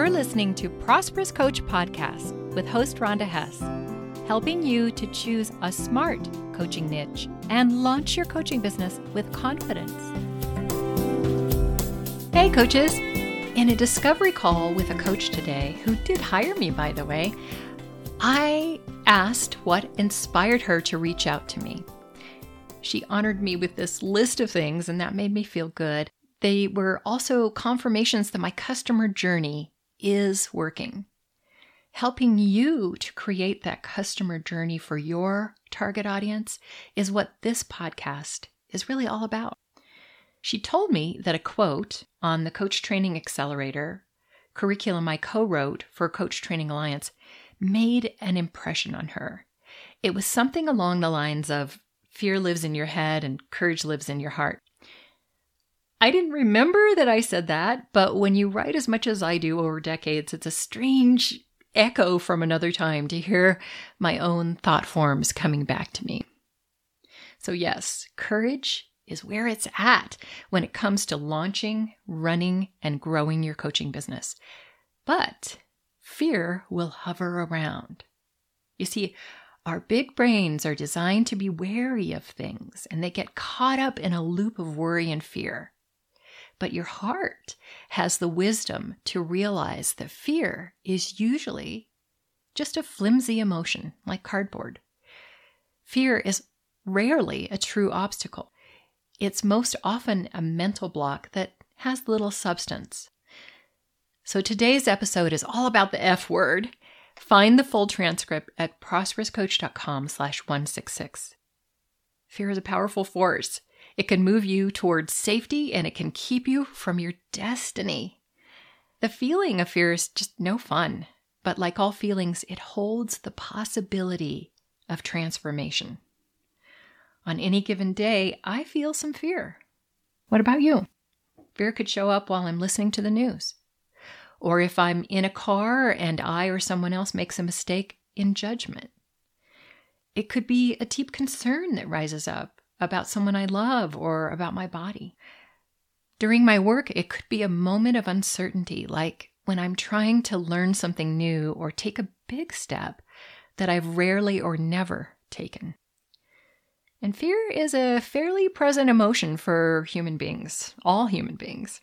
You're listening to Prosperous Coach Podcast with host Rhonda Hess, helping you to choose a smart coaching niche and launch your coaching business with confidence. Hey, coaches! In a discovery call with a coach today, who did hire me, by the way, I asked what inspired her to reach out to me. She honored me with this list of things, and that made me feel good. They were also confirmations that my customer journey is working. Helping you to create that customer journey for your target audience is what this podcast is really all about. She told me that a quote on the Coach Training Accelerator curriculum I co wrote for Coach Training Alliance made an impression on her. It was something along the lines of fear lives in your head and courage lives in your heart. I didn't remember that I said that, but when you write as much as I do over decades, it's a strange echo from another time to hear my own thought forms coming back to me. So, yes, courage is where it's at when it comes to launching, running, and growing your coaching business. But fear will hover around. You see, our big brains are designed to be wary of things and they get caught up in a loop of worry and fear. But your heart has the wisdom to realize that fear is usually just a flimsy emotion like cardboard. Fear is rarely a true obstacle. It's most often a mental block that has little substance. So today's episode is all about the F word. Find the full transcript at prosperouscoach.com slash 166. Fear is a powerful force. It can move you towards safety and it can keep you from your destiny. The feeling of fear is just no fun, but like all feelings, it holds the possibility of transformation. On any given day, I feel some fear. What about you? Fear could show up while I'm listening to the news. Or if I'm in a car and I or someone else makes a mistake in judgment. It could be a deep concern that rises up about someone I love or about my body. During my work, it could be a moment of uncertainty, like when I'm trying to learn something new or take a big step that I've rarely or never taken. And fear is a fairly present emotion for human beings, all human beings.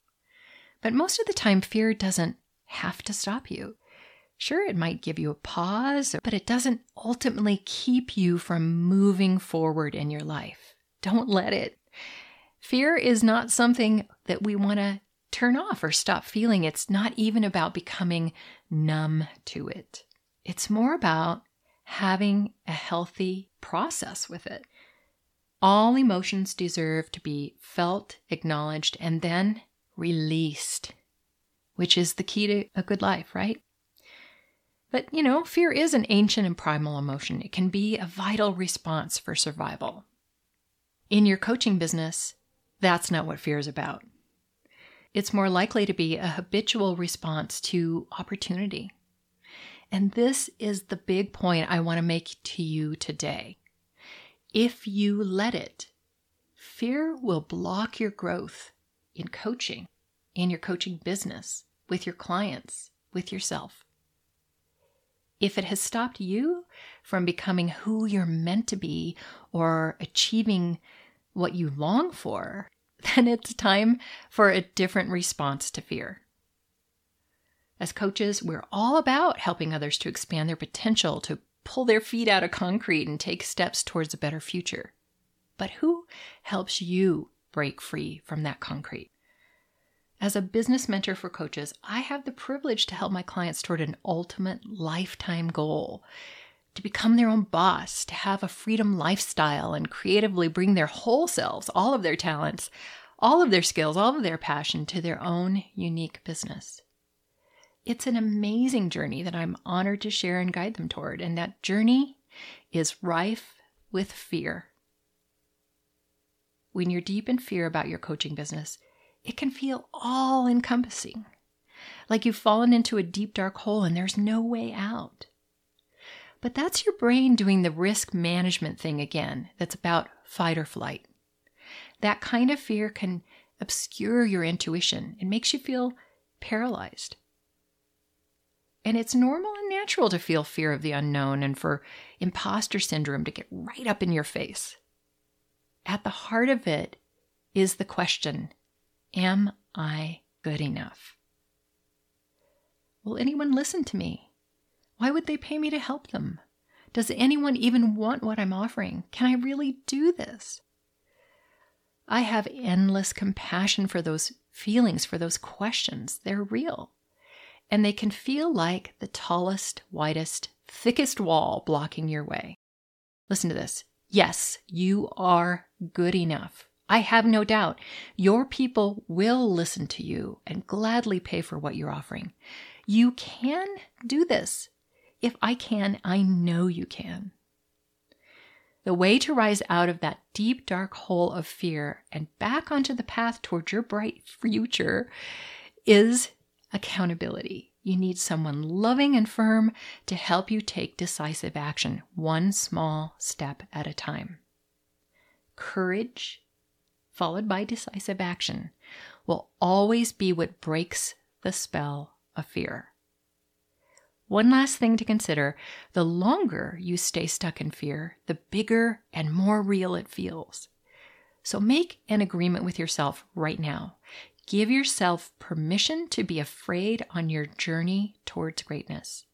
But most of the time, fear doesn't have to stop you. Sure, it might give you a pause, but it doesn't ultimately keep you from moving forward in your life. Don't let it. Fear is not something that we want to turn off or stop feeling. It's not even about becoming numb to it. It's more about having a healthy process with it. All emotions deserve to be felt, acknowledged, and then released, which is the key to a good life, right? But, you know, fear is an ancient and primal emotion. It can be a vital response for survival. In your coaching business, that's not what fear is about. It's more likely to be a habitual response to opportunity. And this is the big point I want to make to you today. If you let it, fear will block your growth in coaching, in your coaching business, with your clients, with yourself. If it has stopped you from becoming who you're meant to be or achieving what you long for, then it's time for a different response to fear. As coaches, we're all about helping others to expand their potential, to pull their feet out of concrete and take steps towards a better future. But who helps you break free from that concrete? As a business mentor for coaches, I have the privilege to help my clients toward an ultimate lifetime goal to become their own boss, to have a freedom lifestyle and creatively bring their whole selves, all of their talents, all of their skills, all of their passion to their own unique business. It's an amazing journey that I'm honored to share and guide them toward, and that journey is rife with fear. When you're deep in fear about your coaching business, it can feel all encompassing, like you've fallen into a deep, dark hole and there's no way out. But that's your brain doing the risk management thing again, that's about fight or flight. That kind of fear can obscure your intuition. It makes you feel paralyzed. And it's normal and natural to feel fear of the unknown and for imposter syndrome to get right up in your face. At the heart of it is the question Am I good enough? Will anyone listen to me? Why would they pay me to help them? Does anyone even want what I'm offering? Can I really do this? I have endless compassion for those feelings, for those questions. They're real. And they can feel like the tallest, widest, thickest wall blocking your way. Listen to this. Yes, you are good enough. I have no doubt your people will listen to you and gladly pay for what you're offering. You can do this. If I can, I know you can. The way to rise out of that deep, dark hole of fear and back onto the path towards your bright future is accountability. You need someone loving and firm to help you take decisive action, one small step at a time. Courage, followed by decisive action, will always be what breaks the spell of fear. One last thing to consider the longer you stay stuck in fear, the bigger and more real it feels. So make an agreement with yourself right now. Give yourself permission to be afraid on your journey towards greatness.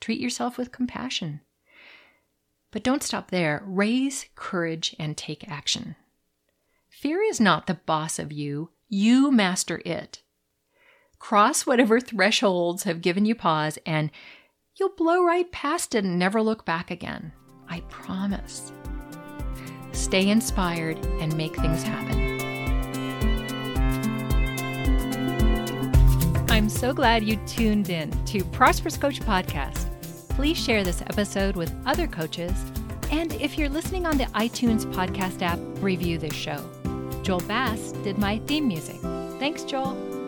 Treat yourself with compassion. But don't stop there. Raise courage and take action. Fear is not the boss of you, you master it. Cross whatever thresholds have given you pause, and you'll blow right past it and never look back again. I promise. Stay inspired and make things happen. I'm so glad you tuned in to Prosperous Coach Podcast. Please share this episode with other coaches. And if you're listening on the iTunes podcast app, review this show. Joel Bass did my theme music. Thanks, Joel.